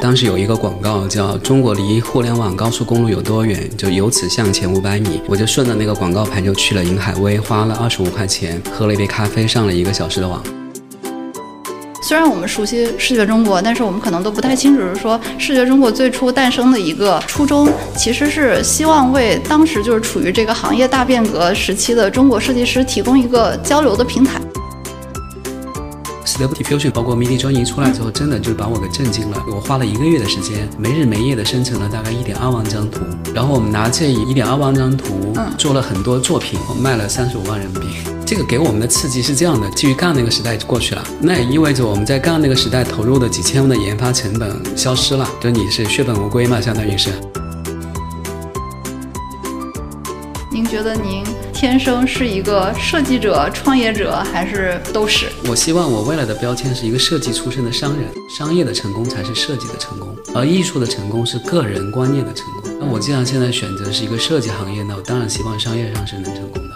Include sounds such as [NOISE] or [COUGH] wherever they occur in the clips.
当时有一个广告叫“中国离互联网高速公路有多远，就由此向前五百米”，我就顺着那个广告牌就去了银海威，花了二十五块钱喝了一杯咖啡，上了一个小时的网。虽然我们熟悉视觉中国，但是我们可能都不太清楚，是说视觉中国最初诞生的一个初衷，其实是希望为当时就是处于这个行业大变革时期的中国设计师提供一个交流的平台。Stable Diffusion 包括 Midi 专辑出来之后，真的就是把我给震惊了。我花了一个月的时间，没日没夜的生成了大概一点二万张图，然后我们拿这一点二万张图做了很多作品，我卖了三十五万人民币。这个给我们的刺激是这样的：基于杠那个时代过去了，那也意味着我们在杠那个时代投入的几千万的研发成本消失了，就你是血本无归嘛，相当于是。您觉得您天生是一个设计者、创业者，还是都是？我希望我未来的标签是一个设计出身的商人，商业的成功才是设计的成功，而艺术的成功是个人观念的成功。那我既然现在选择是一个设计行业，那我当然希望商业上是能成功的。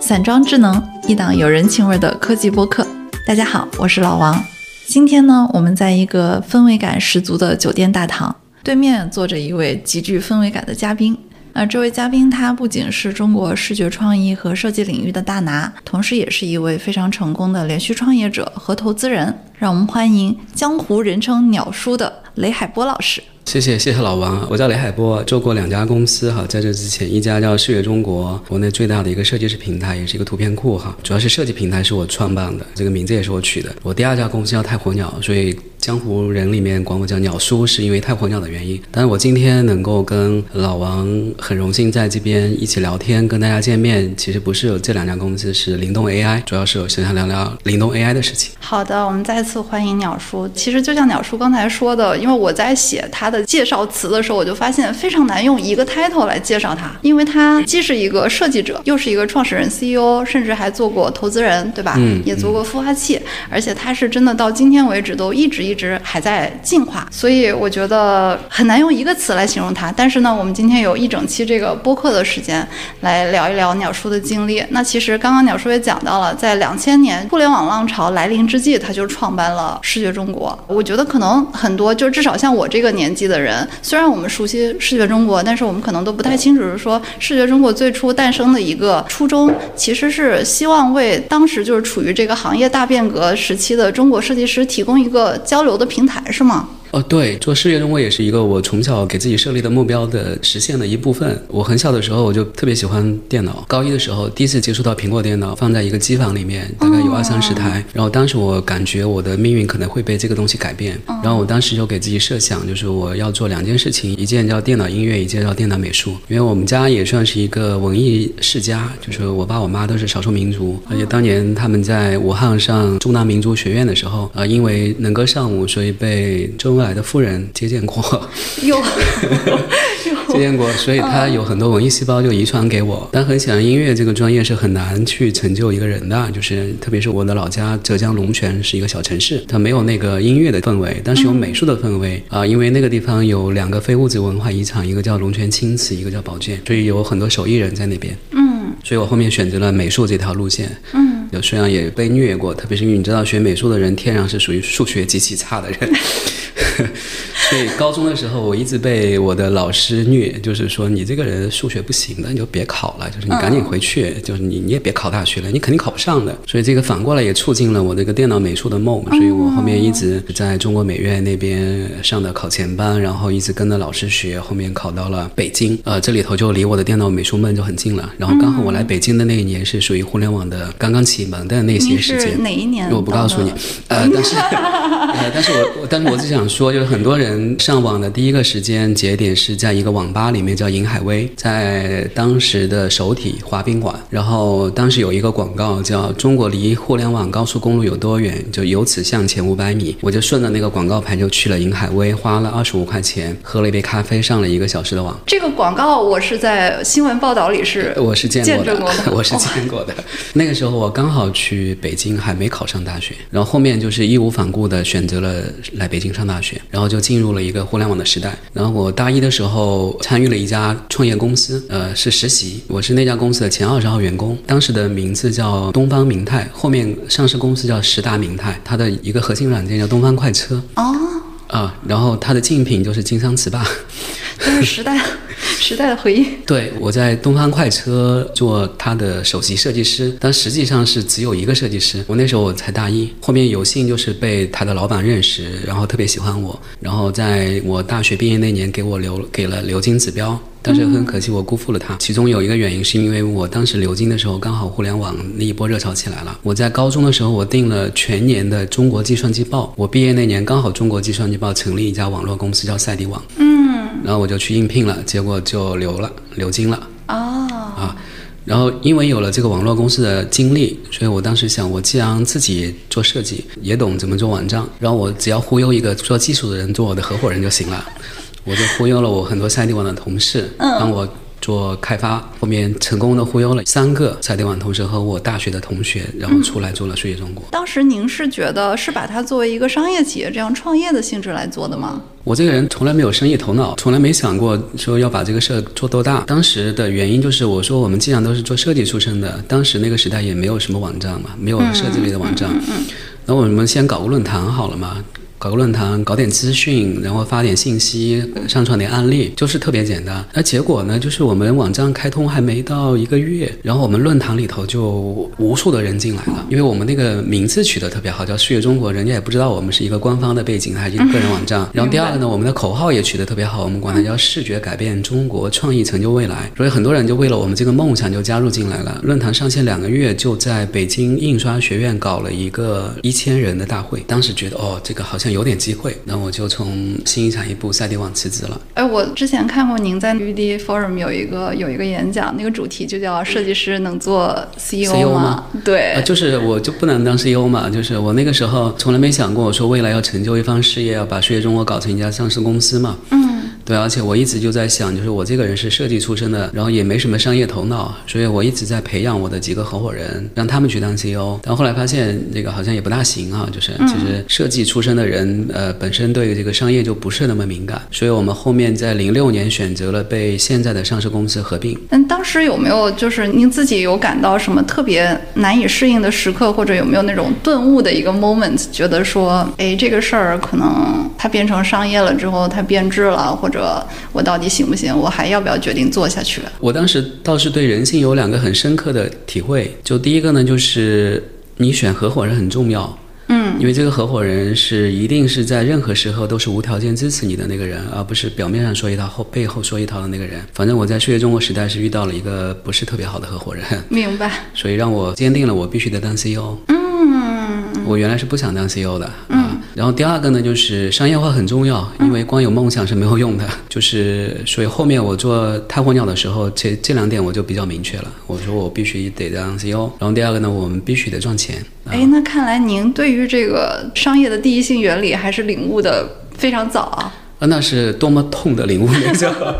散装智能，一档有人情味的科技播客。大家好，我是老王。今天呢，我们在一个氛围感十足的酒店大堂，对面坐着一位极具氛围感的嘉宾。那，这位嘉宾他不仅是中国视觉创意和设计领域的大拿，同时也是一位非常成功的连续创业者和投资人。让我们欢迎江湖人称“鸟叔”的雷海波老师。谢谢谢谢老王，我叫雷海波，做过两家公司哈，在这之前一家叫视觉中国，国内最大的一个设计师平台，也是一个图片库哈，主要是设计平台是我创办的，这个名字也是我取的。我第二家公司叫太火鸟，所以江湖人里面管我叫鸟叔，是因为太火鸟的原因。但是我今天能够跟老王很荣幸在这边一起聊天，跟大家见面，其实不是有这两家公司，是灵动 AI，主要是我想聊聊灵动 AI 的事情。好的，我们再次欢迎鸟叔。其实就像鸟叔刚才说的，因为我在写他的介绍词的时候，我就发现非常难用一个 title 来介绍他，因为他既是一个设计者，又是一个创始人 CEO，甚至还做过投资人，对吧？嗯，也做过孵化器，而且他是真的到今天为止都一直一一直还在进化，所以我觉得很难用一个词来形容它。但是呢，我们今天有一整期这个播客的时间来聊一聊鸟叔的经历。那其实刚刚鸟叔也讲到了，在两千年互联网浪潮来临之际，他就创办了视觉中国。我觉得可能很多，就至少像我这个年纪的人，虽然我们熟悉视觉中国，但是我们可能都不太清楚，是说视觉中国最初诞生的一个初衷，其实是希望为当时就是处于这个行业大变革时期的中国设计师提供一个交流的平台，是吗？哦，对，做事业中国也是一个我从小给自己设立的目标的实现的一部分。我很小的时候我就特别喜欢电脑，高一的时候第一次接触到苹果电脑，放在一个机房里面，大概有二三十台。然后当时我感觉我的命运可能会被这个东西改变。然后我当时就给自己设想，就是我要做两件事情，一件叫电脑音乐，一件叫电脑美术。因为我们家也算是一个文艺世家，就是我爸我妈都是少数民族，而且当年他们在武汉上中南民族学院的时候，呃，因为能歌善舞，所以被周恩来的夫人接见过，[LAUGHS] 有接见过，所以他有很多文艺细胞就遗传给我。但很显然，音乐这个专业是很难去成就一个人的，就是特别是我的老家浙江龙泉是一个小城市，它没有那个音乐的氛围，但是有美术的氛围啊，因为那个地方有两个非物质文化遗产，一个叫龙泉青瓷，一个叫宝剑，所以有很多手艺人在那边。嗯，所以我后面选择了美术这条路线。嗯，有虽然也被虐过，特别是因为你知道，学美术的人天然是属于数学极其差的人。[LAUGHS] 所以高中的时候，我一直被我的老师虐，就是说你这个人数学不行的，你就别考了，就是你赶紧回去，就是你你也别考大学了，你肯定考不上的。所以这个反过来也促进了我这个电脑美术的梦，所以我后面一直在中国美院那边上的考前班，然后一直跟着老师学，后面考到了北京，呃，这里头就离我的电脑美术梦就很近了。然后刚好我来北京的那一年是属于互联网的刚刚启蒙的那些时间。哪一年？我不告诉你，[LAUGHS] 呃，但是呃，但是我但是我只想说，就是很多人。上网的第一个时间节点是在一个网吧里面，叫银海威，在当时的首体滑冰馆。然后当时有一个广告叫“中国离互联网高速公路有多远，就由此向前五百米”。我就顺着那个广告牌就去了银海威，花了二十五块钱喝了一杯咖啡，上了一个小时的网。这个广告我是在新闻报道里是，[LAUGHS] 我是见过的，我是见过的。那个时候我刚好去北京，还没考上大学，然后后面就是义无反顾的选择了来北京上大学。学，然后就进入了一个互联网的时代。然后我大一的时候参与了一家创业公司，呃，是实习，我是那家公司的前二十号员工，当时的名字叫东方明泰，后面上市公司叫实达明泰，它的一个核心软件叫东方快车。哦，啊，然后它的竞品就是金桑词霸。都是时代时代的回忆。对，我在东方快车做他的首席设计师，但实际上是只有一个设计师。我那时候我才大一，后面有幸就是被他的老板认识，然后特别喜欢我，然后在我大学毕业那年给我留给了鎏金指标。但是很可惜，我辜负了他。其中有一个原因是因为我当时鎏金的时候，刚好互联网那一波热潮起来了。我在高中的时候，我订了全年的《中国计算机报》。我毕业那年刚好《中国计算机报》成立一家网络公司叫赛迪网。嗯，然后我就去应聘了，结果就留了留京了哦，啊。然后因为有了这个网络公司的经历，所以我当时想，我既然自己做设计，也懂怎么做网站，然后我只要忽悠一个做技术的人做我的合伙人就行了。我就忽悠了我很多赛地网的同事，帮我做开发。后面成功的忽悠了三个彩电网同事和我大学的同学，然后出来做了数据中国。当时您是觉得是把它作为一个商业企业这样创业的性质来做的吗？我这个人从来没有生意头脑，从来没想过说要把这个事儿做多大。当时的原因就是，我说我们既然都是做设计出身的，当时那个时代也没有什么网站嘛，没有设计类的网站，嗯那我们先搞个论坛好了嘛。搞个论坛，搞点资讯，然后发点信息，上传点案例，就是特别简单。那结果呢，就是我们网站开通还没到一个月，然后我们论坛里头就无数的人进来了，因为我们那个名字取得特别好，叫“视觉中国”，人家也不知道我们是一个官方的背景，还是一个个人网站。然后第二个呢，我们的口号也取得特别好，我们管它叫“视觉改变中国，创意成就未来”。所以很多人就为了我们这个梦想就加入进来了。论坛上线两个月，就在北京印刷学院搞了一个一千人的大会。当时觉得哦，这个好像有点机会，那我就从新一产业部赛迪网辞职了。哎，我之前看过您在 UD Forum 有一个有一个演讲，那个主题就叫“设计师能做 CEO 吗？”对，啊，就是我就不能当 CEO 嘛，就是我那个时候从来没想过我说未来要成就一番事业，要把数学中国搞成一家上市公司嘛。嗯。对，而且我一直就在想，就是我这个人是设计出身的，然后也没什么商业头脑，所以我一直在培养我的几个合伙人，让他们去当 CEO。但后来发现这个好像也不大行啊，就是其实设计出身的人，呃，本身对这个商业就不是那么敏感，所以我们后面在零六年选择了被现在的上市公司合并。嗯，当时有没有就是您自己有感到什么特别难以适应的时刻，或者有没有那种顿悟的一个 moment，觉得说，哎，这个事儿可能它变成商业了之后，它变质了，或者者我到底行不行？我还要不要决定做下去？我当时倒是对人性有两个很深刻的体会。就第一个呢，就是你选合伙人很重要，嗯，因为这个合伙人是一定是在任何时候都是无条件支持你的那个人，而不是表面上说一套后背后说一套的那个人。反正我在岁月中国时代是遇到了一个不是特别好的合伙人，明白。[LAUGHS] 所以让我坚定了我必须得当 CEO。嗯，我原来是不想当 CEO 的啊。然后第二个呢，就是商业化很重要，因为光有梦想是没有用的。[LAUGHS] 就是所以后面我做太火鸟的时候，这这两点我就比较明确了。我说我必须得当 CEO。然后第二个呢，我们必须得赚钱。哎，那看来您对于这个商业的第一性原理还是领悟的非常早啊。啊，那是多么痛的领悟，你知道吗？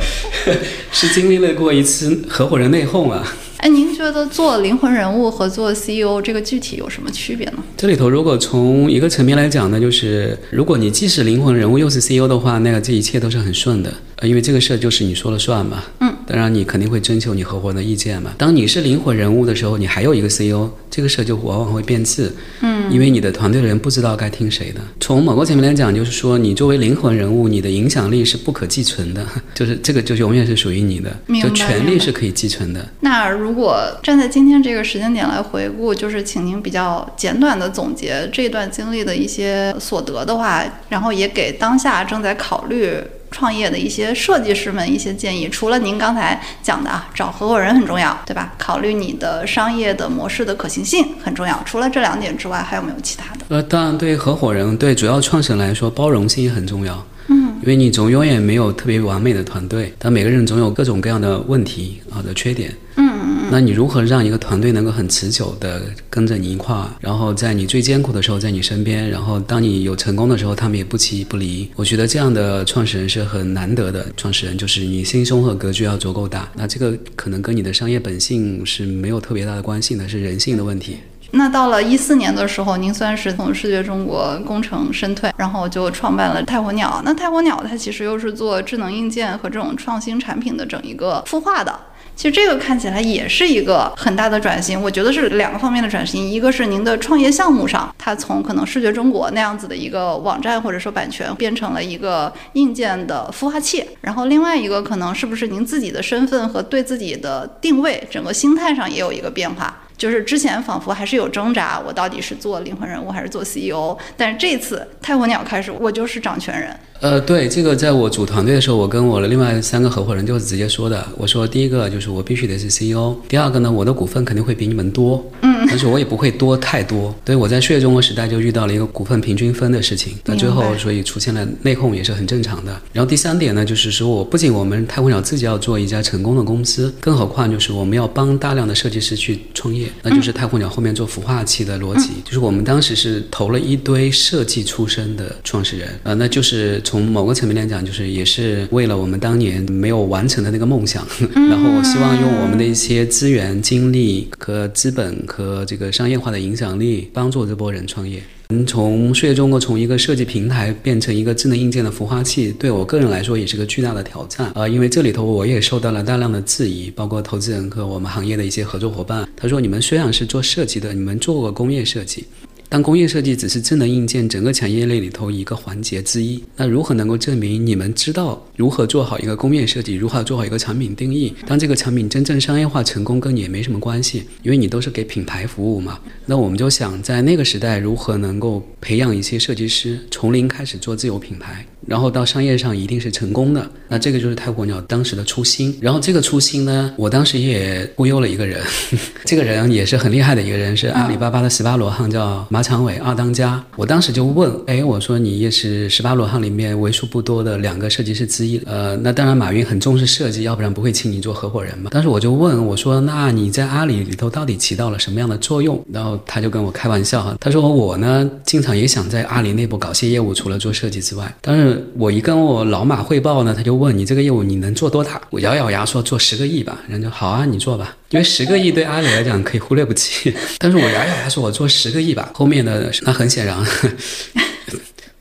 是经历了过一次合伙人内讧啊。哎，您觉得做灵魂人物和做 CEO 这个具体有什么区别呢？这里头如果从一个层面来讲呢，就是如果你既是灵魂人物又是 CEO 的话，那个这一切都是很顺的，呃，因为这个事儿就是你说了算嘛。嗯。当然你肯定会征求你合伙人的意见嘛。当你是灵魂人物的时候，你还有一个 CEO，这个事儿就往往会变质。嗯。因为你的团队的人不知道该听谁的。从某个层面来讲，就是说你作为灵魂人物，你的影响力是不可继承的，[LAUGHS] 就是这个就永远是属于你的，就权力是可以继承的。那如果站在今天这个时间点来回顾，就是请您比较简短的总结这段经历的一些所得的话，然后也给当下正在考虑创业的一些设计师们一些建议。除了您刚才讲的啊，找合伙人很重要，对吧？考虑你的商业的模式的可行性很重要。除了这两点之外，还有没有其他的？呃，当然，对合伙人，对主要创始人来说，包容性也很重要。嗯，因为你总永远没有特别完美的团队，但每个人总有各种各样的问题啊的缺点。嗯嗯，那你如何让一个团队能够很持久的跟着你一块儿，然后在你最艰苦的时候在你身边，然后当你有成功的时候，他们也不弃不离。我觉得这样的创始人是很难得的创始人，就是你心胸和格局要足够大。那这个可能跟你的商业本性是没有特别大的关系的，是人性的问题。那到了一四年的时候，您算是从视觉中国功成身退，然后就创办了太火鸟。那太火鸟它其实又是做智能硬件和这种创新产品的整一个孵化的。其实这个看起来也是一个很大的转型，我觉得是两个方面的转型，一个是您的创业项目上，它从可能视觉中国那样子的一个网站或者说版权，变成了一个硬件的孵化器，然后另外一个可能是不是您自己的身份和对自己的定位，整个心态上也有一个变化。就是之前仿佛还是有挣扎，我到底是做灵魂人物还是做 CEO？但是这次太火鸟开始，我就是掌权人。呃，对，这个在我组团队的时候，我跟我的另外三个合伙人就是直接说的。我说，第一个就是我必须得是 CEO，第二个呢，我的股份肯定会比你们多，嗯，但是我也不会多太多。对，我在血液中国时代就遇到了一个股份平均分的事情，那最后所以出现了内讧也是很正常的。然后第三点呢，就是说我不仅我们太火鸟自己要做一家成功的公司，更何况就是我们要帮大量的设计师去创业，那就是太空鸟后面做孵化器的逻辑，就是我们当时是投了一堆设计出身的创始人，呃，那就是从某个层面来讲，就是也是为了我们当年没有完成的那个梦想，[LAUGHS] 然后我希望用我们的一些资源、精力和资本和这个商业化的影响力，帮助这波人创业。从数业中国从一个设计平台变成一个智能硬件的孵化器，对我个人来说也是个巨大的挑战啊！因为这里头我也受到了大量的质疑，包括投资人和我们行业的一些合作伙伴。他说：“你们虽然是做设计的，你们做过工业设计。”但工业设计只是智能硬件整个产业链里头一个环节之一，那如何能够证明你们知道如何做好一个工业设计，如何做好一个产品定义？当这个产品真正商业化成功，跟你也没什么关系，因为你都是给品牌服务嘛。那我们就想在那个时代，如何能够培养一些设计师，从零开始做自有品牌。然后到商业上一定是成功的，那这个就是太火鸟当时的初心。然后这个初心呢，我当时也忽悠了一个人，[LAUGHS] 这个人也是很厉害的一个人，是阿里巴巴的十八罗汉，叫马长伟二当家。我当时就问，哎，我说你也是十八罗汉里面为数不多的两个设计师之一，呃，那当然马云很重视设计，要不然不会请你做合伙人嘛。当时我就问我说，那你在阿里里头到底起到了什么样的作用？然后他就跟我开玩笑哈，他说我呢经常也想在阿里内部搞些业务，除了做设计之外，但是。我一跟我老马汇报呢，他就问你这个业务你能做多大？我咬咬牙说做十个亿吧。人就好啊，你做吧，因为十个亿对阿里来讲可以忽略不计。[LAUGHS] 但是我咬咬牙说我做十个亿吧。后面的那很显然。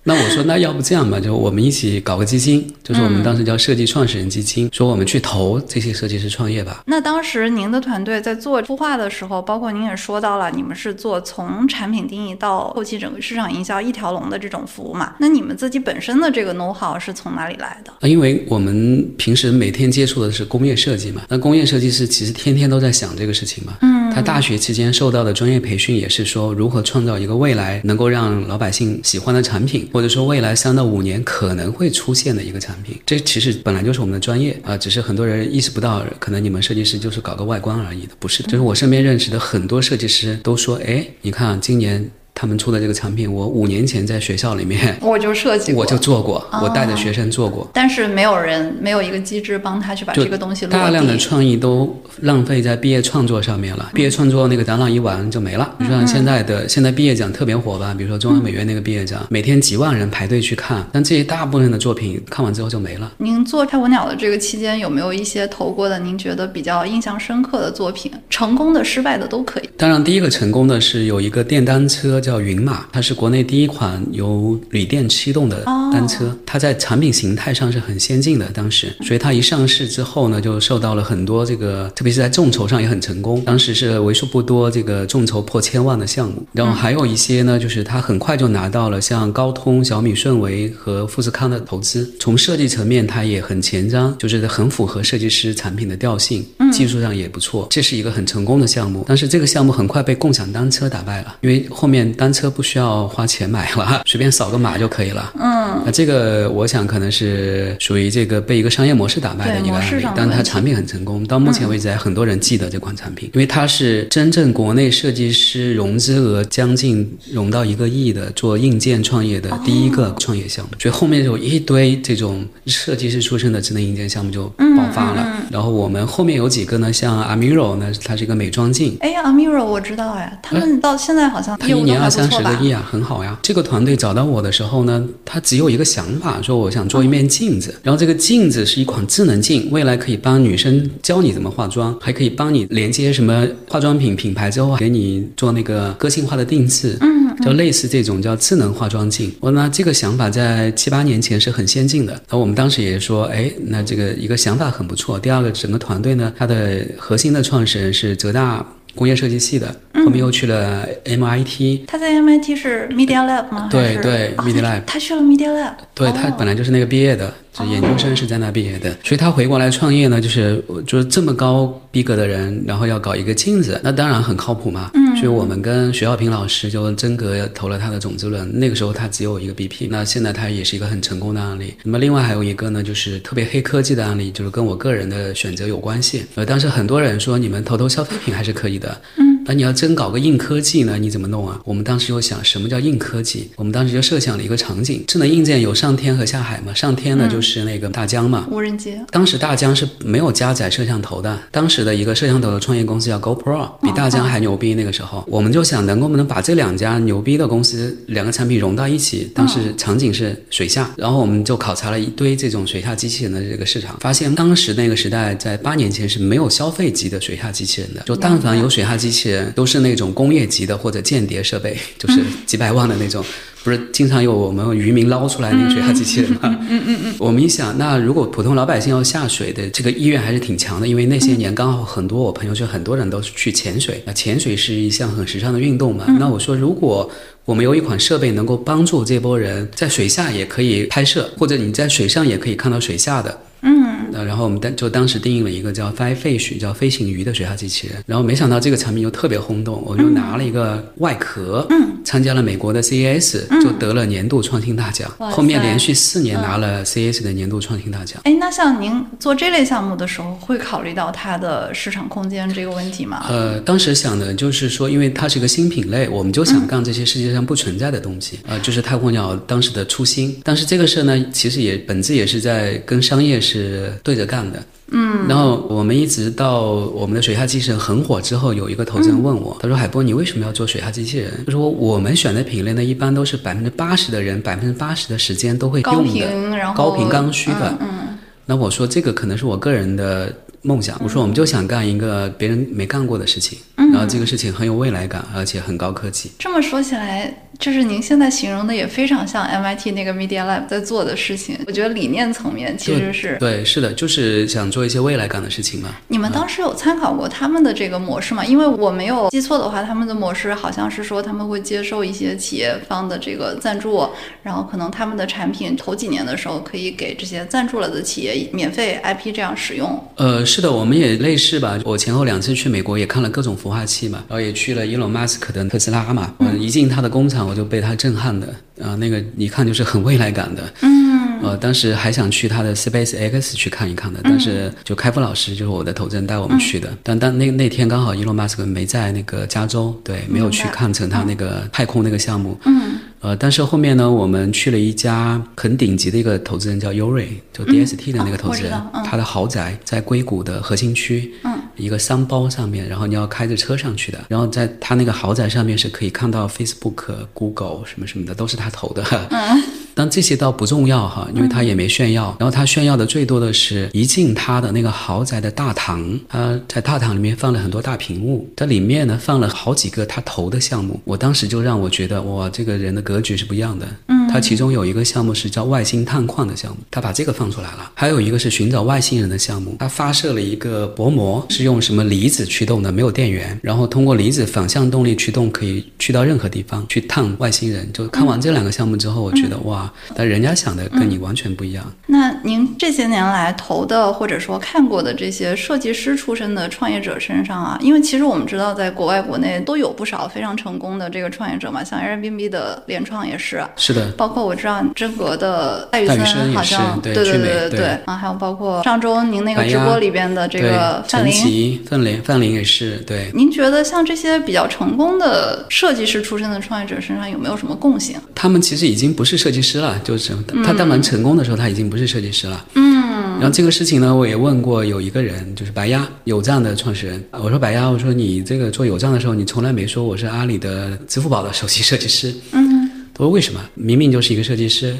那我说，那要不这样吧，就我们一起搞个基金，就是我们当时叫设计创始人基金，说我们去投这些设计师创业吧。那当时您的团队在做孵化的时候，包括您也说到了，你们是做从产品定义到后期整个市场营销一条龙的这种服务嘛？那你们自己本身的这个 know how 是从哪里来的？因为我们平时每天接触的是工业设计嘛，那工业设计师其实天天都在想这个事情嘛。嗯。他大学期间受到的专业培训也是说如何创造一个未来能够让老百姓喜欢的产品。或者说未来三到五年可能会出现的一个产品，这其实本来就是我们的专业啊，只是很多人意识不到，可能你们设计师就是搞个外观而已的，不是。就是我身边认识的很多设计师都说，哎，你看今年。他们出的这个产品，我五年前在学校里面 [LAUGHS] 我就设计，我就做过，我带着学生做过，但是没有人没有一个机制帮他去把这个东西大量的创意都浪费在毕业创作上面了。毕业创作那个展览一完就没了。就像现在的现在毕业奖特别火吧，比如说中央美院那个毕业奖，每天几万人排队去看，但这些大部分的作品看完之后就没了。您做太火鸟的这个期间，有没有一些投过的您觉得比较印象深刻的作品？成功的、失败的都可以。当然，第一个成功的是有一个电单车叫云马，它。是国内第一款由锂电驱动的单车，它在产品形态上是很先进的。当时，所以它一上市之后呢，就受到了很多这个，特别是在众筹上也很成功。当时是为数不多这个众筹破千万的项目。然后还有一些呢，就是它很快就拿到了像高通、小米、顺为和富士康的投资。从设计层面，它也很前瞻，就是很符合设计师产品的调性，技术上也不错。这是一个很成功的项目。但是这个项目很快被共享单车打败了，因为后面单车不需要。花钱买了，[LAUGHS] 随便扫个码就可以了。嗯，那这个我想可能是属于这个被一个商业模式打败的一个案例，但它产品很成功，到目前为止还很多人记得这款产品，因为它是真正国内设计师融资额将近融到一个亿的做硬件创业的第一个创业项目，所以后面就一堆这种设计师出身的智能硬件项目就爆发了。然后我们后面有几个呢，像 Amiro 呢，它是一个美妆镜。哎，Amiro 我知道哎，他们到现在好像他一年二三十个亿啊，很好呀。这个团队找到我的时候呢，他只有一个想法，说我想做一面镜子，然后这个镜子是一款智能镜，未来可以帮女生教你怎么化妆，还可以帮你连接什么化妆品品牌之后，给你做那个个性化的定制。嗯，就类似这种叫智能化妆镜。我那这个想法在七八年前是很先进的。那我们当时也说，哎，那这个一个想法很不错。第二个，整个团队呢，它的核心的创始人是浙大。工业设计系的，后面又去了 MIT。他在 MIT 是 Media Lab 吗？对对，Media Lab。他去了 Media Lab。对他本来就是那个毕业的，就研究生是在那毕业的，所以他回过来创业呢，就是就是这么高逼格的人，然后要搞一个镜子，那当然很靠谱嘛。嗯。所以我们跟徐小平老师就真格投了他的种子轮，那个时候他只有一个 BP，那现在他也是一个很成功的案例。那么另外还有一个呢，就是特别黑科技的案例，就是跟我个人的选择有关系。呃，当时很多人说你们投投消费品还是可以的。嗯。那你要真搞个硬科技呢？你怎么弄啊？我们当时就想，什么叫硬科技？我们当时就设想了一个场景：智能硬件有上天和下海嘛？上天呢就是那个大疆嘛，无人机。当时大疆是没有加载摄像头的，当时的一个摄像头的创业公司叫 GoPro，比大疆还牛逼。那个时候，我们就想，能不能把这两家牛逼的公司两个产品融到一起？当时场景是水下，然后我们就考察了一堆这种水下机器人的这个市场，发现当时那个时代在八年前是没有消费级的水下机器人的，就但凡有水下机器人，都是那种。工业级的或者间谍设备，[LAUGHS] 就是几百万的那种，不是经常有我们渔民捞出来那个水下机器人吗？嗯嗯嗯。我们一想，那如果普通老百姓要下水的这个意愿还是挺强的，因为那些年刚好很多我朋友圈很多人都是去潜水，那潜水是一项很时尚的运动嘛。那我说，如果我们有一款设备能够帮助这波人在水下也可以拍摄，或者你在水上也可以看到水下的。嗯，那然后我们当就当时定义了一个叫 Fly Fish，叫飞行鱼的水下机器人。然后没想到这个产品就特别轰动，我就拿了一个外壳，嗯，参加了美国的 CES，就得了年度创新大奖。后面连续四年拿了 CES 的年度创新大奖。哎，那像您做这类项目的时候，会考虑到它的市场空间这个问题吗？呃，当时想的就是说，因为它是一个新品类，我们就想干这些世界上不存在的东西。呃，就是太空鸟当时的初心。但是这个事呢，其实也本质也是在跟商业是对着干的，嗯，然后我们一直到我们的水下机器人很火之后，有一个投资人问我，他说：“海波，你为什么要做水下机器人？”他说：“我们选的品类呢，一般都是百分之八十的人，百分之八十的时间都会用的，高频刚需的。”嗯，那我说这个可能是我个人的。梦想，我说我们就想干一个别人没干过的事情，然后这个事情很有未来感，而且很高科技。这么说起来，就是您现在形容的也非常像 MIT 那个 Media Lab 在做的事情。我觉得理念层面其实是对，是的，就是想做一些未来感的事情嘛。你们当时有参考过他们的这个模式吗？因为我没有记错的话，他们的模式好像是说他们会接受一些企业方的这个赞助，然后可能他们的产品头几年的时候可以给这些赞助了的企业免费 IP 这样使用。呃。是的，我们也类似吧。我前后两次去美国，也看了各种孵化器嘛，然后也去了伊隆马斯克的特斯拉嘛。嗯一进他的工厂，我就被他震撼的啊，那个一看就是很未来感的。嗯，呃，当时还想去他的 Space X 去看一看的，但是就开复老师就是我的投资人带我们去的。但但那那天刚好伊隆马斯克没在那个加州，对，没有去看成他那个太空那个项目。嗯。呃，但是后面呢，我们去了一家很顶级的一个投资人，叫优瑞，就 DST 的那个投资人，他的豪宅在硅谷的核心区，一个商包上面，然后你要开着车上去的，然后在他那个豪宅上面是可以看到 Facebook、Google 什么什么的，都是他投的。[LAUGHS] 但这些倒不重要哈，因为他也没炫耀。然后他炫耀的最多的是一进他的那个豪宅的大堂，他在大堂里面放了很多大屏幕，这里面呢放了好几个他投的项目。我当时就让我觉得哇，这个人的格局是不一样的。嗯，他其中有一个项目是叫外星探矿的项目，他把这个放出来了。还有一个是寻找外星人的项目，他发射了一个薄膜，是用什么离子驱动的，没有电源，然后通过离子反向动力驱动，可以去到任何地方去探外星人。就看完这两个项目之后，我觉得哇。但人家想的跟你完全不一样。那您这些年来投的或者说看过的这些设计师出身的创业者身上啊，因为其实我们知道，在国外、国内都有不少非常成功的这个创业者嘛，像 Airbnb 的联创也是。是的。包括我知道真格的戴宇森好像对对对对对啊，还有包括上周您那个直播里边的这个范林，范林范林也是对。您觉得像这些比较成功的设计师出身的创业者身上有没有什么共性？他们其实已经不是设计师了。就是他，他当然成功的时候，他已经不是设计师了。嗯。然后这个事情呢，我也问过有一个人，就是白鸭有账的创始人。我说白鸭，我说你这个做有账的时候，你从来没说我是阿里的、支付宝的首席设计师。嗯他说为什么？明明就是一个设计师。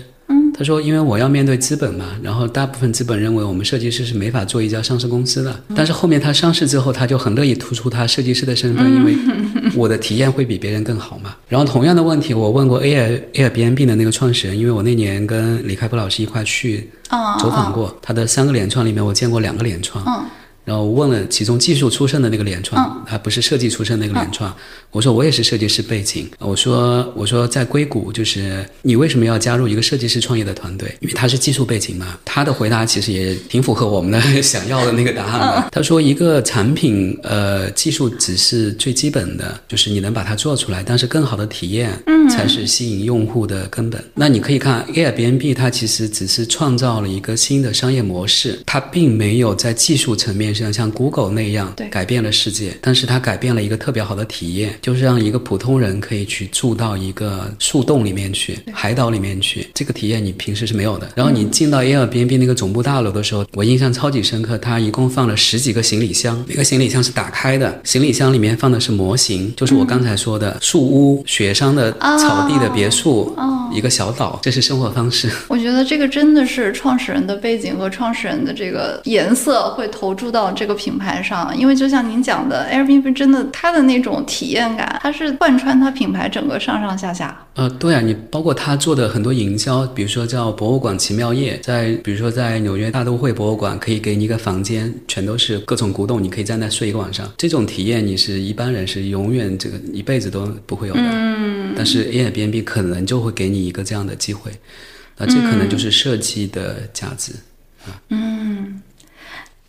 嗯，他说因为我要面对资本嘛，然后大部分资本认为我们设计师是没法做一家上市公司的。但是后面他上市之后，他就很乐意突出他设计师的身份，因为 [LAUGHS] 我的体验会比别人更好嘛。然后同样的问题，我问过 Air Airbnb 的那个创始人，因为我那年跟李开复老师一块去啊走访过，他的三个联创里面，我见过两个联创。嗯然后我问了其中技术出身的那个联创，他不是设计出身那个联创，我说我也是设计师背景，我说我说在硅谷就是你为什么要加入一个设计师创业的团队？因为他是技术背景嘛。他的回答其实也挺符合我们的 [LAUGHS] 想要的那个答案的。他说一个产品呃技术只是最基本的，就是你能把它做出来，但是更好的体验才是吸引用户的根本。那你可以看 Airbnb，它其实只是创造了一个新的商业模式，它并没有在技术层面上像 Google 那样对。改变了世界，但是它改变了一个特别好的体验，就是让一个普通人可以去住到一个树洞里面去，海岛里面去，这个体验你平时是没有的。然后你进到 Airbnb 那个总部大楼的时候，我印象超级深刻，它一共放了十几个行李箱，每个行李箱是打开的，行李箱里面放的是模型，就是我刚才说的树屋、雪山的草地的别墅，一个小岛，这是生活方式。我觉得这个真的是创始人的背景和创始人的这个颜色会投注到这个品牌上，因为就像您讲的，Airbnb 真的它的那种体验感，它是贯穿它品牌整个上上下下。呃，对啊，你包括他做的很多营销，比如说叫博物馆奇妙夜，在比如说在纽约大都会博物馆，可以给你一个房间，全都是各种古董，你可以在那睡一个晚上。这种体验你是一般人是永远这个一辈子都不会有的。嗯，但是 Airbnb 可能就会给你一个这样的机会，那这可能就是设计的价值。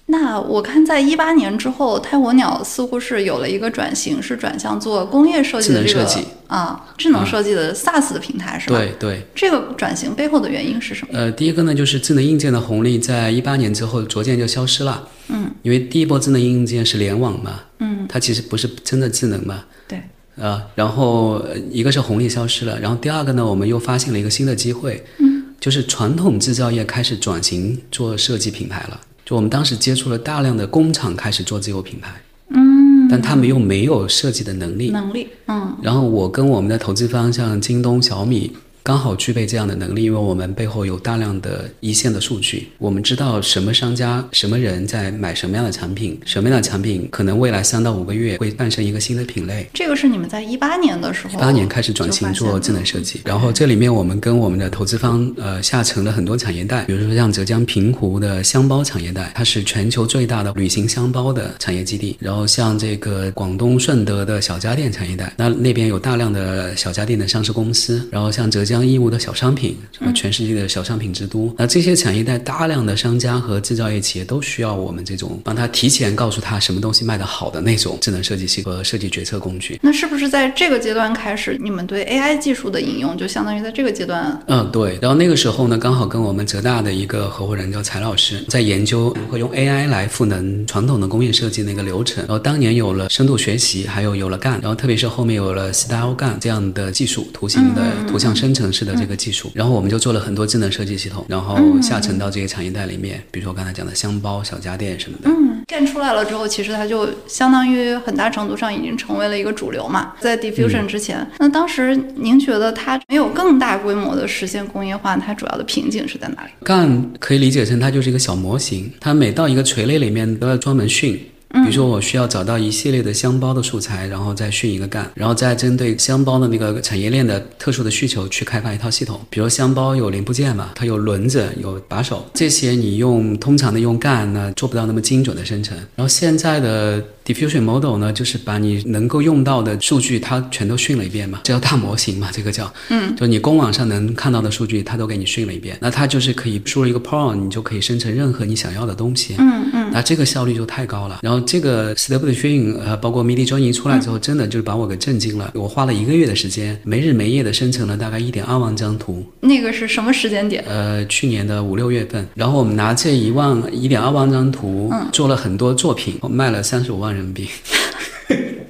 那我看，在一八年之后，泰国鸟似乎是有了一个转型，是转向做工业设计的这个智能设计啊，智能设计的 SaaS 的平台是吧？对对。这个转型背后的原因是什么？呃，第一个呢，就是智能硬件的红利在一八年之后逐渐就消失了。嗯，因为第一波智能硬件是联网嘛，嗯，它其实不是真的智能嘛，对，啊，然后呃一个是红利消失了，然后第二个呢，我们又发现了一个新的机会，嗯，就是传统制造业开始转型做设计品牌了。就我们当时接触了大量的工厂开始做自有品牌，嗯，但他们又没有设计的能力，能力，嗯。然后我跟我们的投资方像京东、小米。刚好具备这样的能力，因为我们背后有大量的一线的数据，我们知道什么商家、什么人在买什么样的产品，什么样的产品可能未来三到五个月会诞生一个新的品类。这个是你们在一八年的时候，一八年开始转型做智能设计，然后这里面我们跟我们的投资方呃下沉了很多产业带，比如说像浙江平湖的箱包产业带，它是全球最大的旅行箱包的产业基地，然后像这个广东顺德的小家电产业带，那那边有大量的小家电的上市公司，然后像浙江义乌的小商品，什么全世界的小商品之都，那这些产业带大量的商家和制造业企业都需要我们这种帮他提前告诉他什么东西卖得好的那种智能设计系和设计决策工具。那是不是在这个阶段开始，你们对 AI 技术的应用就相当于在这个阶段？嗯，对。然后那个时候呢，刚好跟我们浙大的一个合伙人叫柴老师在研究如何用 AI 来赋能传统的工业设计那个流程。然后当年有了深度学习，还有有了 GAN，然后特别是后面有了 Style GAN 这样的技术，图形的图像生成式的这个技术。然后我们就做了很多智能设计系统，然后下沉到这些产业带里面，比如说我刚才讲的箱包、小家电什么的。嗯，干出来了之后，其实它就相当于很大程度上已经成为了一个主流嘛。在 Diffusion 之前，那当时您觉得它没有更大规模的实现工业化，它主要的瓶颈是在哪里？GAN 可以理解成它就是一个小模型，它每到一个垂类里面都要专门训。比如说，我需要找到一系列的箱包的素材，然后再训一个干，然后再针对箱包的那个产业链的特殊的需求去开发一套系统。比如箱包有零部件嘛，它有轮子、有把手，这些你用通常的用干呢做不到那么精准的生成。然后现在的 diffusion model 呢，就是把你能够用到的数据，它全都训了一遍嘛，这叫大模型嘛，这个叫，嗯，就你公网上能看到的数据，它都给你训了一遍，那它就是可以输入一个 prompt，你就可以生成任何你想要的东西，嗯嗯，那这个效率就太高了。然后这个 Stable Diffusion 呃，包括 Midi 专营出来之后，真的就是把我给震惊了。我花了一个月的时间，没日没夜的生成了大概一点二万张图。那个是什么时间点？呃，去年的五六月份，然后我们拿这一万一点二万张图，做了很多作品，卖了三十五万人民币。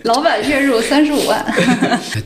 老板月入三十五万，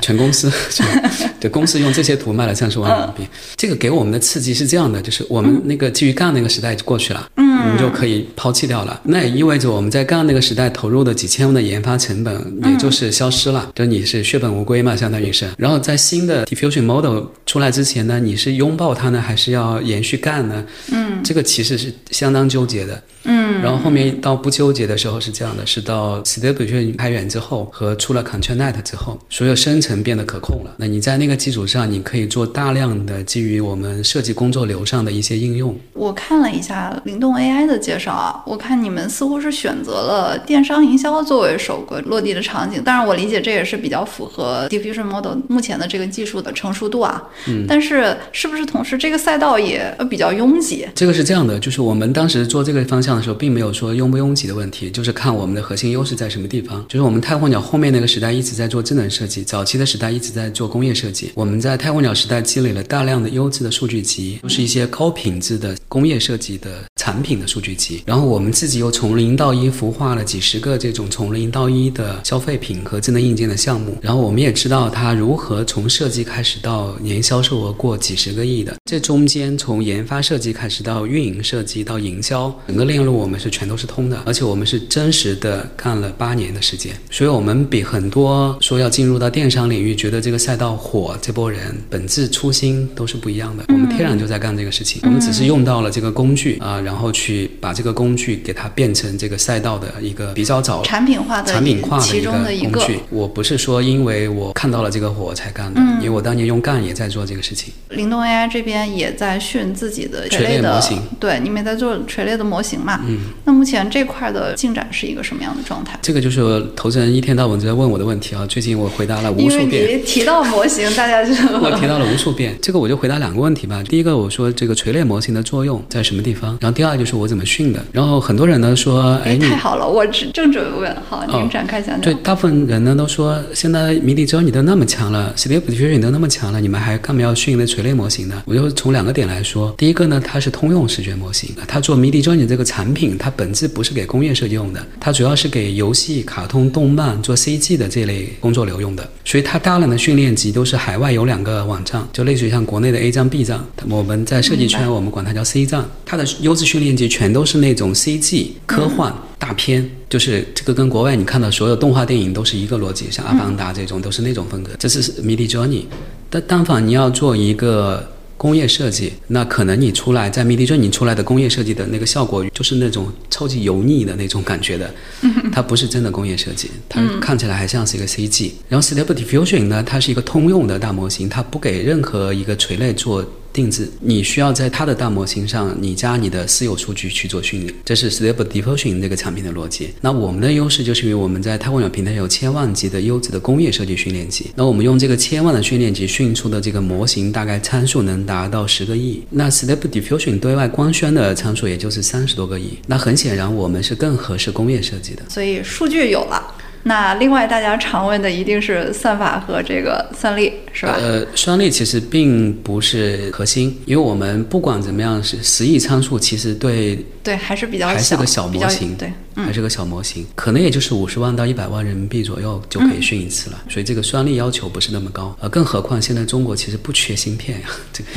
全公司就 [LAUGHS] 对公司用这些图卖了三十万人民币。这个给我们的刺激是这样的，就是我们那个基于杠那个时代过去了，嗯，我们就可以抛弃掉了。那也意味着我们在杠那个时代投入的几千万的研发成本，也就是消失了，就你是血本无归嘛，相当于是。然后在新的 diffusion model 出来之前呢，你是拥抱它呢，还是要延续干呢？嗯，这个其实是相当纠结的。嗯，然后后面到不纠结的时候是这样的，是到 Stable 开源之后和出了 ControlNet 之后，所有生成变得可控了。那你在那个基础上，你可以做大量的基于我们设计工作流上的一些应用。我看了一下灵动 AI 的介绍啊，我看你们似乎是选择了电商营销作为首个落地的场景。当然，我理解这也是比较符合 Diffusion Model 目前的这个技术的成熟度啊。嗯。但是，是不是同时这个赛道也比较拥挤？这个是这样的，就是我们当时做这个方向的时候，并没有说拥不拥挤的问题，就是看我们的核心优势在什么地方。就是我们太空鸟后面那个时代一直在做智能设计，早期的时代一直在做工业设计。我们在太空鸟时代积累了大量的优质的数据集，都是一些高品质的工业设计的产品的数据集。然后我们自己又从零到一孵化了几十个这种从零到一的消费品和智能硬件的项目。然后我们也知道它如何从设计开始到年销售额过几十个亿的。这中间从研发设计开始到运营设计到营销，整个链路我们是全都是通的，而且我们是真实的干了八年的时间。所以，我们比很多说要进入到电商领域，觉得这个赛道火这波人，本质初心都是不一样的。我们天然就在干这个事情，我们只是用到了这个工具啊，然后去把这个工具给它变成这个赛道的一个比较早产品化的产品化的一个工具。我不是说因为我看到了这个火才干的，因为我当年用干也在做这个事情。灵动 AI 这边也在训自己的垂类模型，对，你们在做垂类的模型嘛？嗯。那目前这块的进展是一个什么样的状态？这个就是投资人一天到晚都在问我的问题啊。最近我回答了无数遍。因为你提到模型，大家就我提到了无数遍。这个我就回答两个问题吧。第一个我说这个垂类模型的作用在什么地方？然后第二就是我怎么训的。然后很多人呢说，哎，太好了，我正正准备问，好，您展开讲讲。对，大部分人呢都说，现在迷笛只你都那么强了，Stable Diffusion 都那么强了，你们还干嘛要训那垂类模型呢？我就从两个点来说。第一个呢，它是通用视觉模型，它做迷底 Joony 这个产品，它本质不是给工业设计用的，它主要是给游戏、卡通、动漫做 CG 的这类工作流用的。所以它大量的训练集都是海外有两个网站，就类似于像国内的 A 站、B 站，我们在设计圈我们管它叫 C 站。它的优质训练集全都是那种 CG 科幻大片，就是这个跟国外你看到所有动画电影都是一个逻辑，像阿凡达这种都是那种风格。这是迷笛 Journey，但但凡你要做一个。工业设计，那可能你出来在 Midjourney 出来的工业设计的那个效果，就是那种超级油腻的那种感觉的，它不是真的工业设计，它看起来还像是一个 CG。然后 Stable Diffusion 呢，它是一个通用的大模型，它不给任何一个垂类做。定制，你需要在它的大模型上，你加你的私有数据去做训练，这是 Stable Diffusion 这个产品的逻辑。那我们的优势就是因为我们在太空鸟平台有千万级的优质的工业设计训练集，那我们用这个千万的训练集训出的这个模型，大概参数能达到十个亿。那 Stable Diffusion 对外官宣的参数也就是三十多个亿。那很显然，我们是更合适工业设计的。所以数据有了。那另外，大家常问的一定是算法和这个算力，是吧？呃，算力其实并不是核心，因为我们不管怎么样是十亿参数，其实对对还是比较还是个小模型，对，还是个小模型，可能也就是五十万到一百万人民币左右就可以训一次了，所以这个算力要求不是那么高。呃，更何况现在中国其实不缺芯片呀，这个。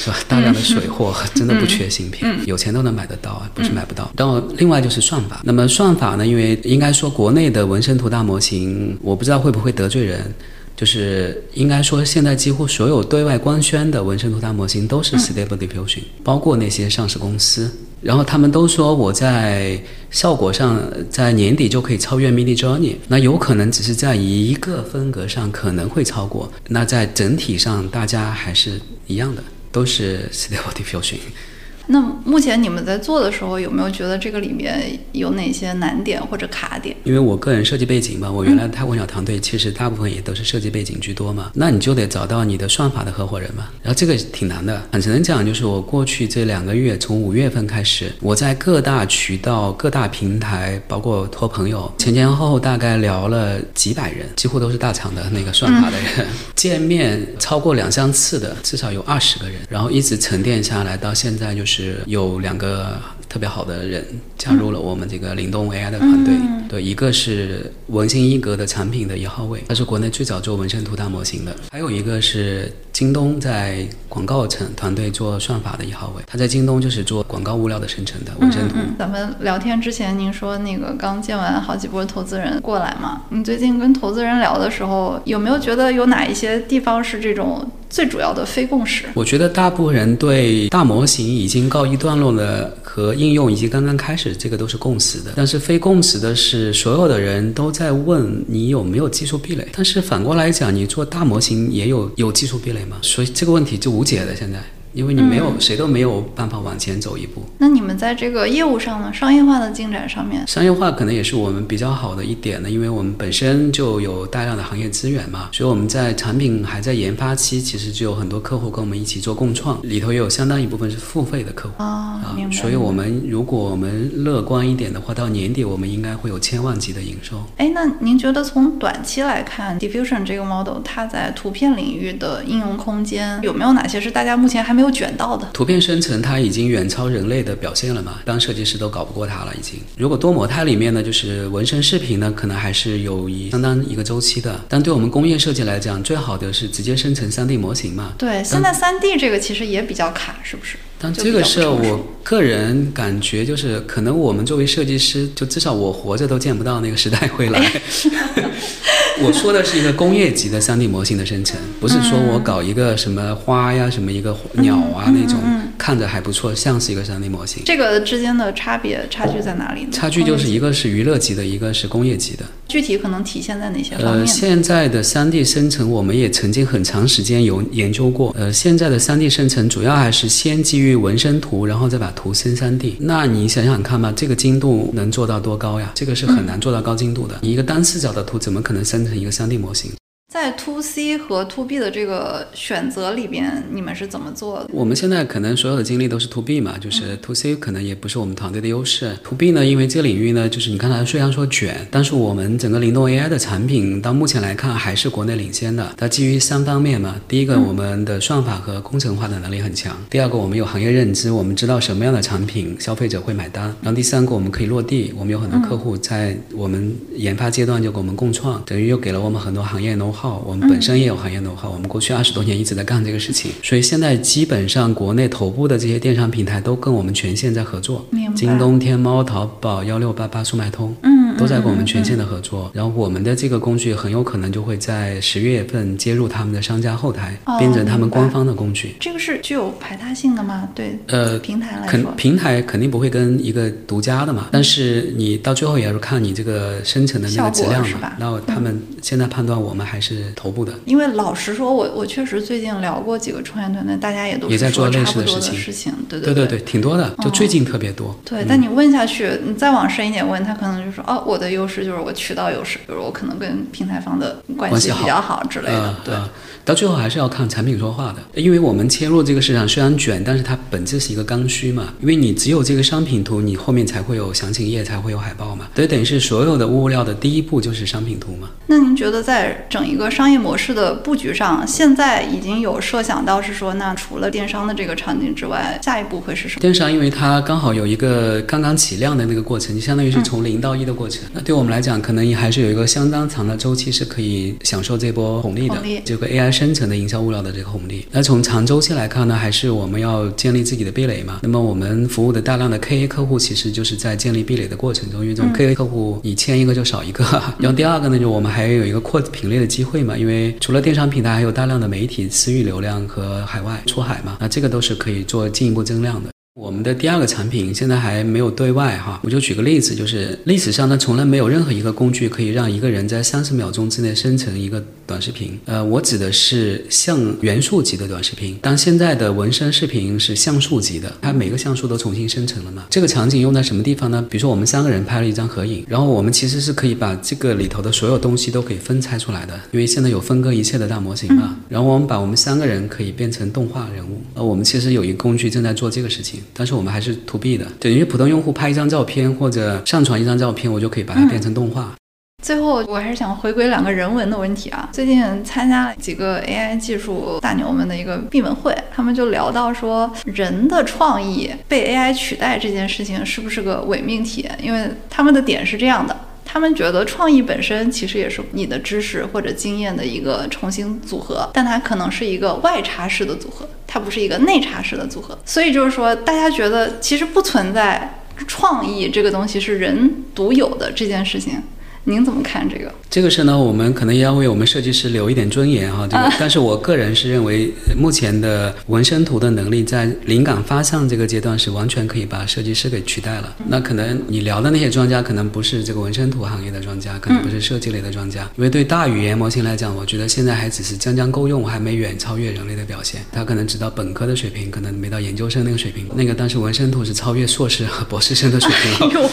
是吧？大量的水货真的不缺芯片，有钱都能买得到啊，不是买不到。然后另外就是算法，那么算法呢？因为应该说国内的纹身图大模型，我不知道会不会得罪人，就是应该说现在几乎所有对外官宣的纹身图大模型都是 Stable Diffusion，包括那些上市公司，然后他们都说我在效果上在年底就可以超越 Mini Journey，那有可能只是在一个风格上可能会超过，那在整体上大家还是一样的。都是 Stable Diffusion。那目前你们在做的时候，有没有觉得这个里面有哪些难点或者卡点？因为我个人设计背景嘛，我原来太空鸟团队其实大部分也都是设计背景居多嘛。那你就得找到你的算法的合伙人嘛。然后这个挺难的，很只能讲就是我过去这两个月，从五月份开始，我在各大渠道、各大平台，包括托朋友，前前后后大概聊了几百人，几乎都是大厂的那个算法的人，[LAUGHS] 见面超过两三次的至少有二十个人，然后一直沉淀下来，到现在就是。是有两个特别好的人加入了我们这个灵动 AI 的团队。对，一个是文心一格的产品的一号位，他是国内最早做纹身图大模型的；还有一个是京东在广告层团队做算法的一号位，他在京东就是做广告物料的生成的纹身图。咱们聊天之前，您说那个刚见完好几波投资人过来嘛？你最近跟投资人聊的时候，有没有觉得有哪一些地方是这种？最主要的非共识，我觉得大部分人对大模型已经告一段落了和应用以及刚刚开始，这个都是共识的。但是非共识的是，所有的人都在问你有没有技术壁垒。但是反过来讲，你做大模型也有有技术壁垒吗？所以这个问题就无解了。现在。因为你没有，谁都没有办法往前走一步。那你们在这个业务上呢？商业化的进展上面，商业化可能也是我们比较好的一点呢，因为我们本身就有大量的行业资源嘛，所以我们在产品还在研发期，其实就有很多客户跟我们一起做共创，里头也有相当一部分是付费的客户啊。明白。所以我们如果我们乐观一点的话，到年底我们应该会有千万级的营收。哎，那您觉得从短期来看，Diffusion 这个 model 它在图片领域的应用空间有没有哪些是大家目前还没有卷到的？图片生成它已经远超人类的表现了嘛？当设计师都搞不过它了，已经。如果多模态里面呢，就是纹身视频呢，可能还是有一相当一个周期的。但对我们工业设计来讲，最好的是直接生成 3D 模型嘛？对，现在 3D 这个其实也比较卡，是不是？但这个是我个人感觉，就是可能我们作为设计师，就至少我活着都见不到那个时代会来。我说的是一个工业级的 3D 模型的生成，不是说我搞一个什么花呀、什么一个鸟啊那种。看着还不错，像是一个 3D 模型。这个之间的差别差距在哪里呢？差距就是一个是娱乐级的，一个是工业级的。具体可能体现在哪些方面？呃，现在的 3D 生成，我们也曾经很长时间有研究过。呃，现在的 3D 生成主要还是先基于纹身图，然后再把图生 3D。那你想想看吧，这个精度能做到多高呀？这个是很难做到高精度的。你一个单视角的图，怎么可能生成一个 3D 模型？在 to C 和 to B 的这个选择里边，你们是怎么做的？我们现在可能所有的精力都是 to B 嘛，就是 to C 可能也不是我们团队的优势。to B 呢，因为这个领域呢，就是你看它虽然说卷，但是我们整个灵动 AI 的产品到目前来看还是国内领先的。它基于三方面嘛，第一个我们的算法和工程化的能力很强，第二个我们有行业认知，我们知道什么样的产品消费者会买单，然后第三个我们可以落地，我们有很多客户在我们研发阶段就给我们共创，等于又给了我们很多行业 know how，我们本身。也有行业的话，我们过去二十多年一直在干这个事情，所以现在基本上国内头部的这些电商平台都跟我们全线在合作，京东、天猫、淘宝、幺六八八、速卖通，嗯，都在跟我们全线的合作。然后我们的这个工具很有可能就会在十月份接入他们的商家后台，变成他们官方的工具。这个是具有排他性的吗？对，呃，平台来说，肯平台肯定不会跟一个独家的嘛。但是你到最后也要看你这个生成的那个质量嘛。然后他们现在判断我们还是头部的。因为老实说，我我确实最近聊过几个创业团队，大家也都也在做类似的事情，对对对对，挺多的，就最近特别多。对，但你问下去，你再往深一点问，他可能就说，哦，我的优势就是我渠道优势，比如我可能跟平台方的关系比较好之类的。对，到最后还是要看产品说话的，因为我们切入这个市场虽然卷，但是它本质是一个刚需嘛，因为你只有这个商品图，你后面才会有详情页，才会有海报嘛，所以等于是所有的物料的第一步就是商品图嘛。那您觉得在整一个商业模式的布局上？现在已经有设想到是说，那除了电商的这个场景之外，下一步会是什么？电商，因为它刚好有一个刚刚起量的那个过程，就相当于是从零到一的过程。那对我们来讲，可能也还是有一个相当长的周期是可以享受这波红利的，这个 AI 生成的营销物料的这个红利。那从长周期来看呢，还是我们要建立自己的壁垒嘛。那么我们服务的大量的 KA 客户，其实就是在建立壁垒的过程中，因为这种 KA 客户你签一个就少一个。然后第二个呢，就我们还有一个扩品类的机会会嘛，因为除了电商平台，还有大量的媒体私域流量和海外出海嘛，那这个都是可以做进一步增量的。我们的第二个产品现在还没有对外哈，我就举个例子，就是历史上呢从来没有任何一个工具可以让一个人在三十秒钟之内生成一个短视频。呃，我指的是像元素级的短视频，当现在的纹身视频是像素级的，它每个像素都重新生成了嘛。这个场景用在什么地方呢？比如说我们三个人拍了一张合影，然后我们其实是可以把这个里头的所有东西都可以分拆出来的，因为现在有分割一切的大模型嘛。然后我们把我们三个人可以变成动画人物。呃，我们其实有一个工具正在做这个事情。但是我们还是 to B 的，等于普通用户拍一张照片或者上传一张照片，我就可以把它变成动画。最后，我还是想回归两个人文的问题啊。最近参加了几个 AI 技术大牛们的一个闭门会，他们就聊到说，人的创意被 AI 取代这件事情是不是个伪命题？因为他们的点是这样的。他们觉得创意本身其实也是你的知识或者经验的一个重新组合，但它可能是一个外插式的组合，它不是一个内插式的组合。所以就是说，大家觉得其实不存在创意这个东西是人独有的这件事情。您怎么看这个？这个事呢，我们可能也要为我们设计师留一点尊严哈。这个，但是我个人是认为，目前的纹身图的能力在灵感发散这个阶段是完全可以把设计师给取代了。那可能你聊的那些专家，可能不是这个纹身图行业的专家，可能不是设计类的专家，因为对大语言模型来讲，我觉得现在还只是将将够用，还没远超越人类的表现。他可能只到本科的水平，可能没到研究生那个水平。那个但是纹身图是超越硕士和博士生的水平了。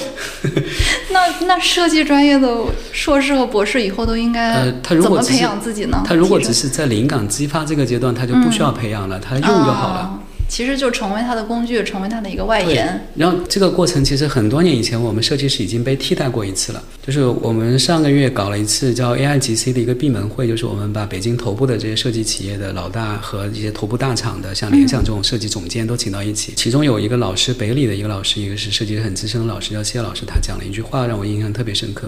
[LAUGHS] 那那设计专业的。硕士和博士以后都应该呃，他如果培养自己呢？他如果只是在灵感激发这个阶段，他就不需要培养了，他用就好了。其实就成为他的工具，成为他的一个外延。然后这个过程其实很多年以前，我们设计师已经被替代过一次了。就是我们上个月搞了一次叫 AI GC 的一个闭门会，就是我们把北京头部的这些设计企业的老大和一些头部大厂的，像联想这种设计总监都请到一起。其中有一个老师，北理的一个老师，一个是设计很资深的老师，叫谢老师，他讲了一句话让我印象特别深刻。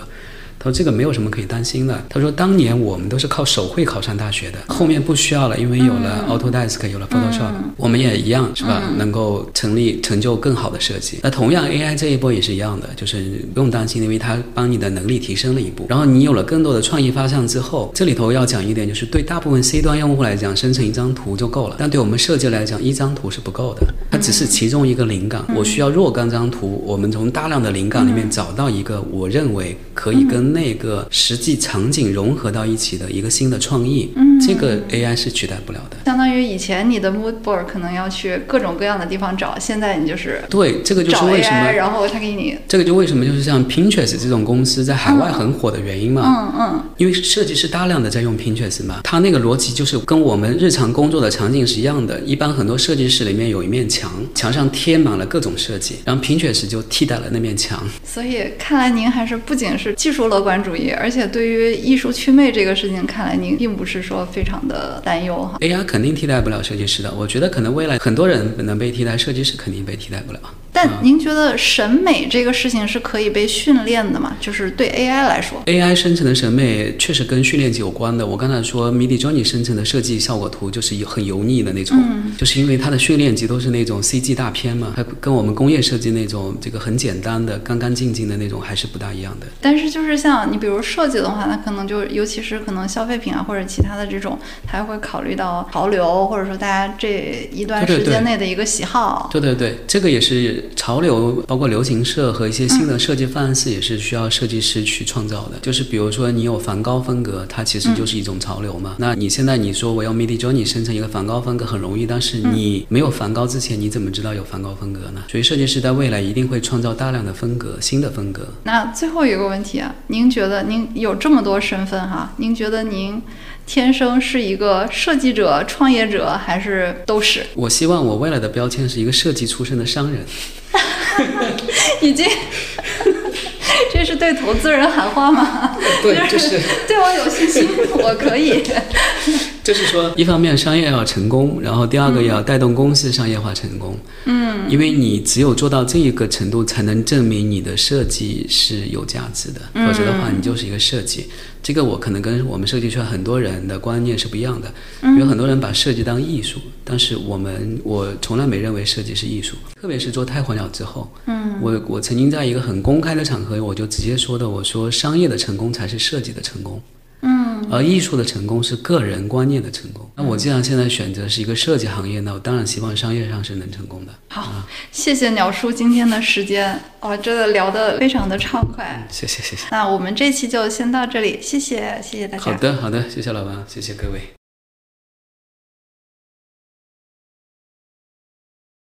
他说：“这个没有什么可以担心的。”他说：“当年我们都是靠手绘考上大学的，后面不需要了，因为有了 Autodesk，有了 Photoshop，我们也一样，是吧？能够成立成就更好的设计。那同样 AI 这一波也是一样的，就是不用担心，因为它帮你的能力提升了一步。然后你有了更多的创意发向之后，这里头要讲一点，就是对大部分 C 端用户来讲，生成一张图就够了。但对我们设计来讲，一张图是不够的，它只是其中一个灵感。我需要若干张图，我们从大量的灵感里面找到一个我认为可以跟那个实际场景融合到一起的一个新的创意，嗯，这个 AI 是取代不了的。相当于以前你的 mood board 可能要去各种各样的地方找，现在你就是对这个就是为什么，然后他给你这个就为什么就是像 Pinterest 这种公司在海外很火的原因嘛，嗯嗯，因为设计师大量的在用 Pinterest 嘛，它那个逻辑就是跟我们日常工作的场景是一样的。一般很多设计师里面有一面墙，墙上贴满了各种设计，然后 Pinterest 就替代了那面墙。所以看来您还是不仅是技术乐观主义。而且对于艺术祛魅这个事情，看来您并不是说非常的担忧哈。AI 肯定替代不了设计师的，我觉得可能未来很多人能被替代，设计师肯定被替代不了。但您觉得审美这个事情是可以被训练的吗？就是对 AI 来说，AI 生成的审美确实跟训练集有关的。我刚才说 Midjourney 生成的设计效果图就是很油腻的那种，就是因为它的训练集都是那种 CG 大片嘛，它跟我们工业设计那种这个很简单的、干干净净的那种还是不大一样的。但是就是像你比如设计的话，那可能就尤其是可能消费品啊或者其他的这种，它会考虑到潮流或者说大家这一段时间内的一个喜好。对对对，这个也是。潮流包括流行色和一些新的设计范式也是需要设计师去创造的。就是比如说你有梵高风格，它其实就是一种潮流嘛。那你现在你说我要 Midjourney 生成一个梵高风格很容易，但是你没有梵高之前你怎么知道有梵高风格呢？所以设计师在未来一定会创造大量的风格，新的风格。那最后一个问题啊，您觉得您有这么多身份哈？您觉得您？天生是一个设计者、创业者，还是都是？[LAUGHS] 我希望我未来的标签是一个设计出身的商人。[LAUGHS] 已经，[LAUGHS] 这是对投资人喊话吗？对，就是对我有信心，我可以。就是说，一方面商业要成功，然后第二个要带动公司商业化成功。嗯，因为你只有做到这一个程度，才能证明你的设计是有价值的。否则的话，你就是一个设计。这个我可能跟我们设计圈很多人的观念是不一样的。有很多人把设计当艺术，但是我们我从来没认为设计是艺术。特别是做太火鸟之后，嗯，我我曾经在一个很公开的场合，我就直接说的，我说商业的成功才是设计的成功。而艺术的成功是个人观念的成功。那我既然现在选择是一个设计行业，那我当然希望商业上是能成功的。好，谢谢鸟叔今天的时间，哇，真的聊得非常的畅快。谢谢谢谢。那我们这期就先到这里，谢谢谢谢大家。好的好的，谢谢老王，谢谢各位。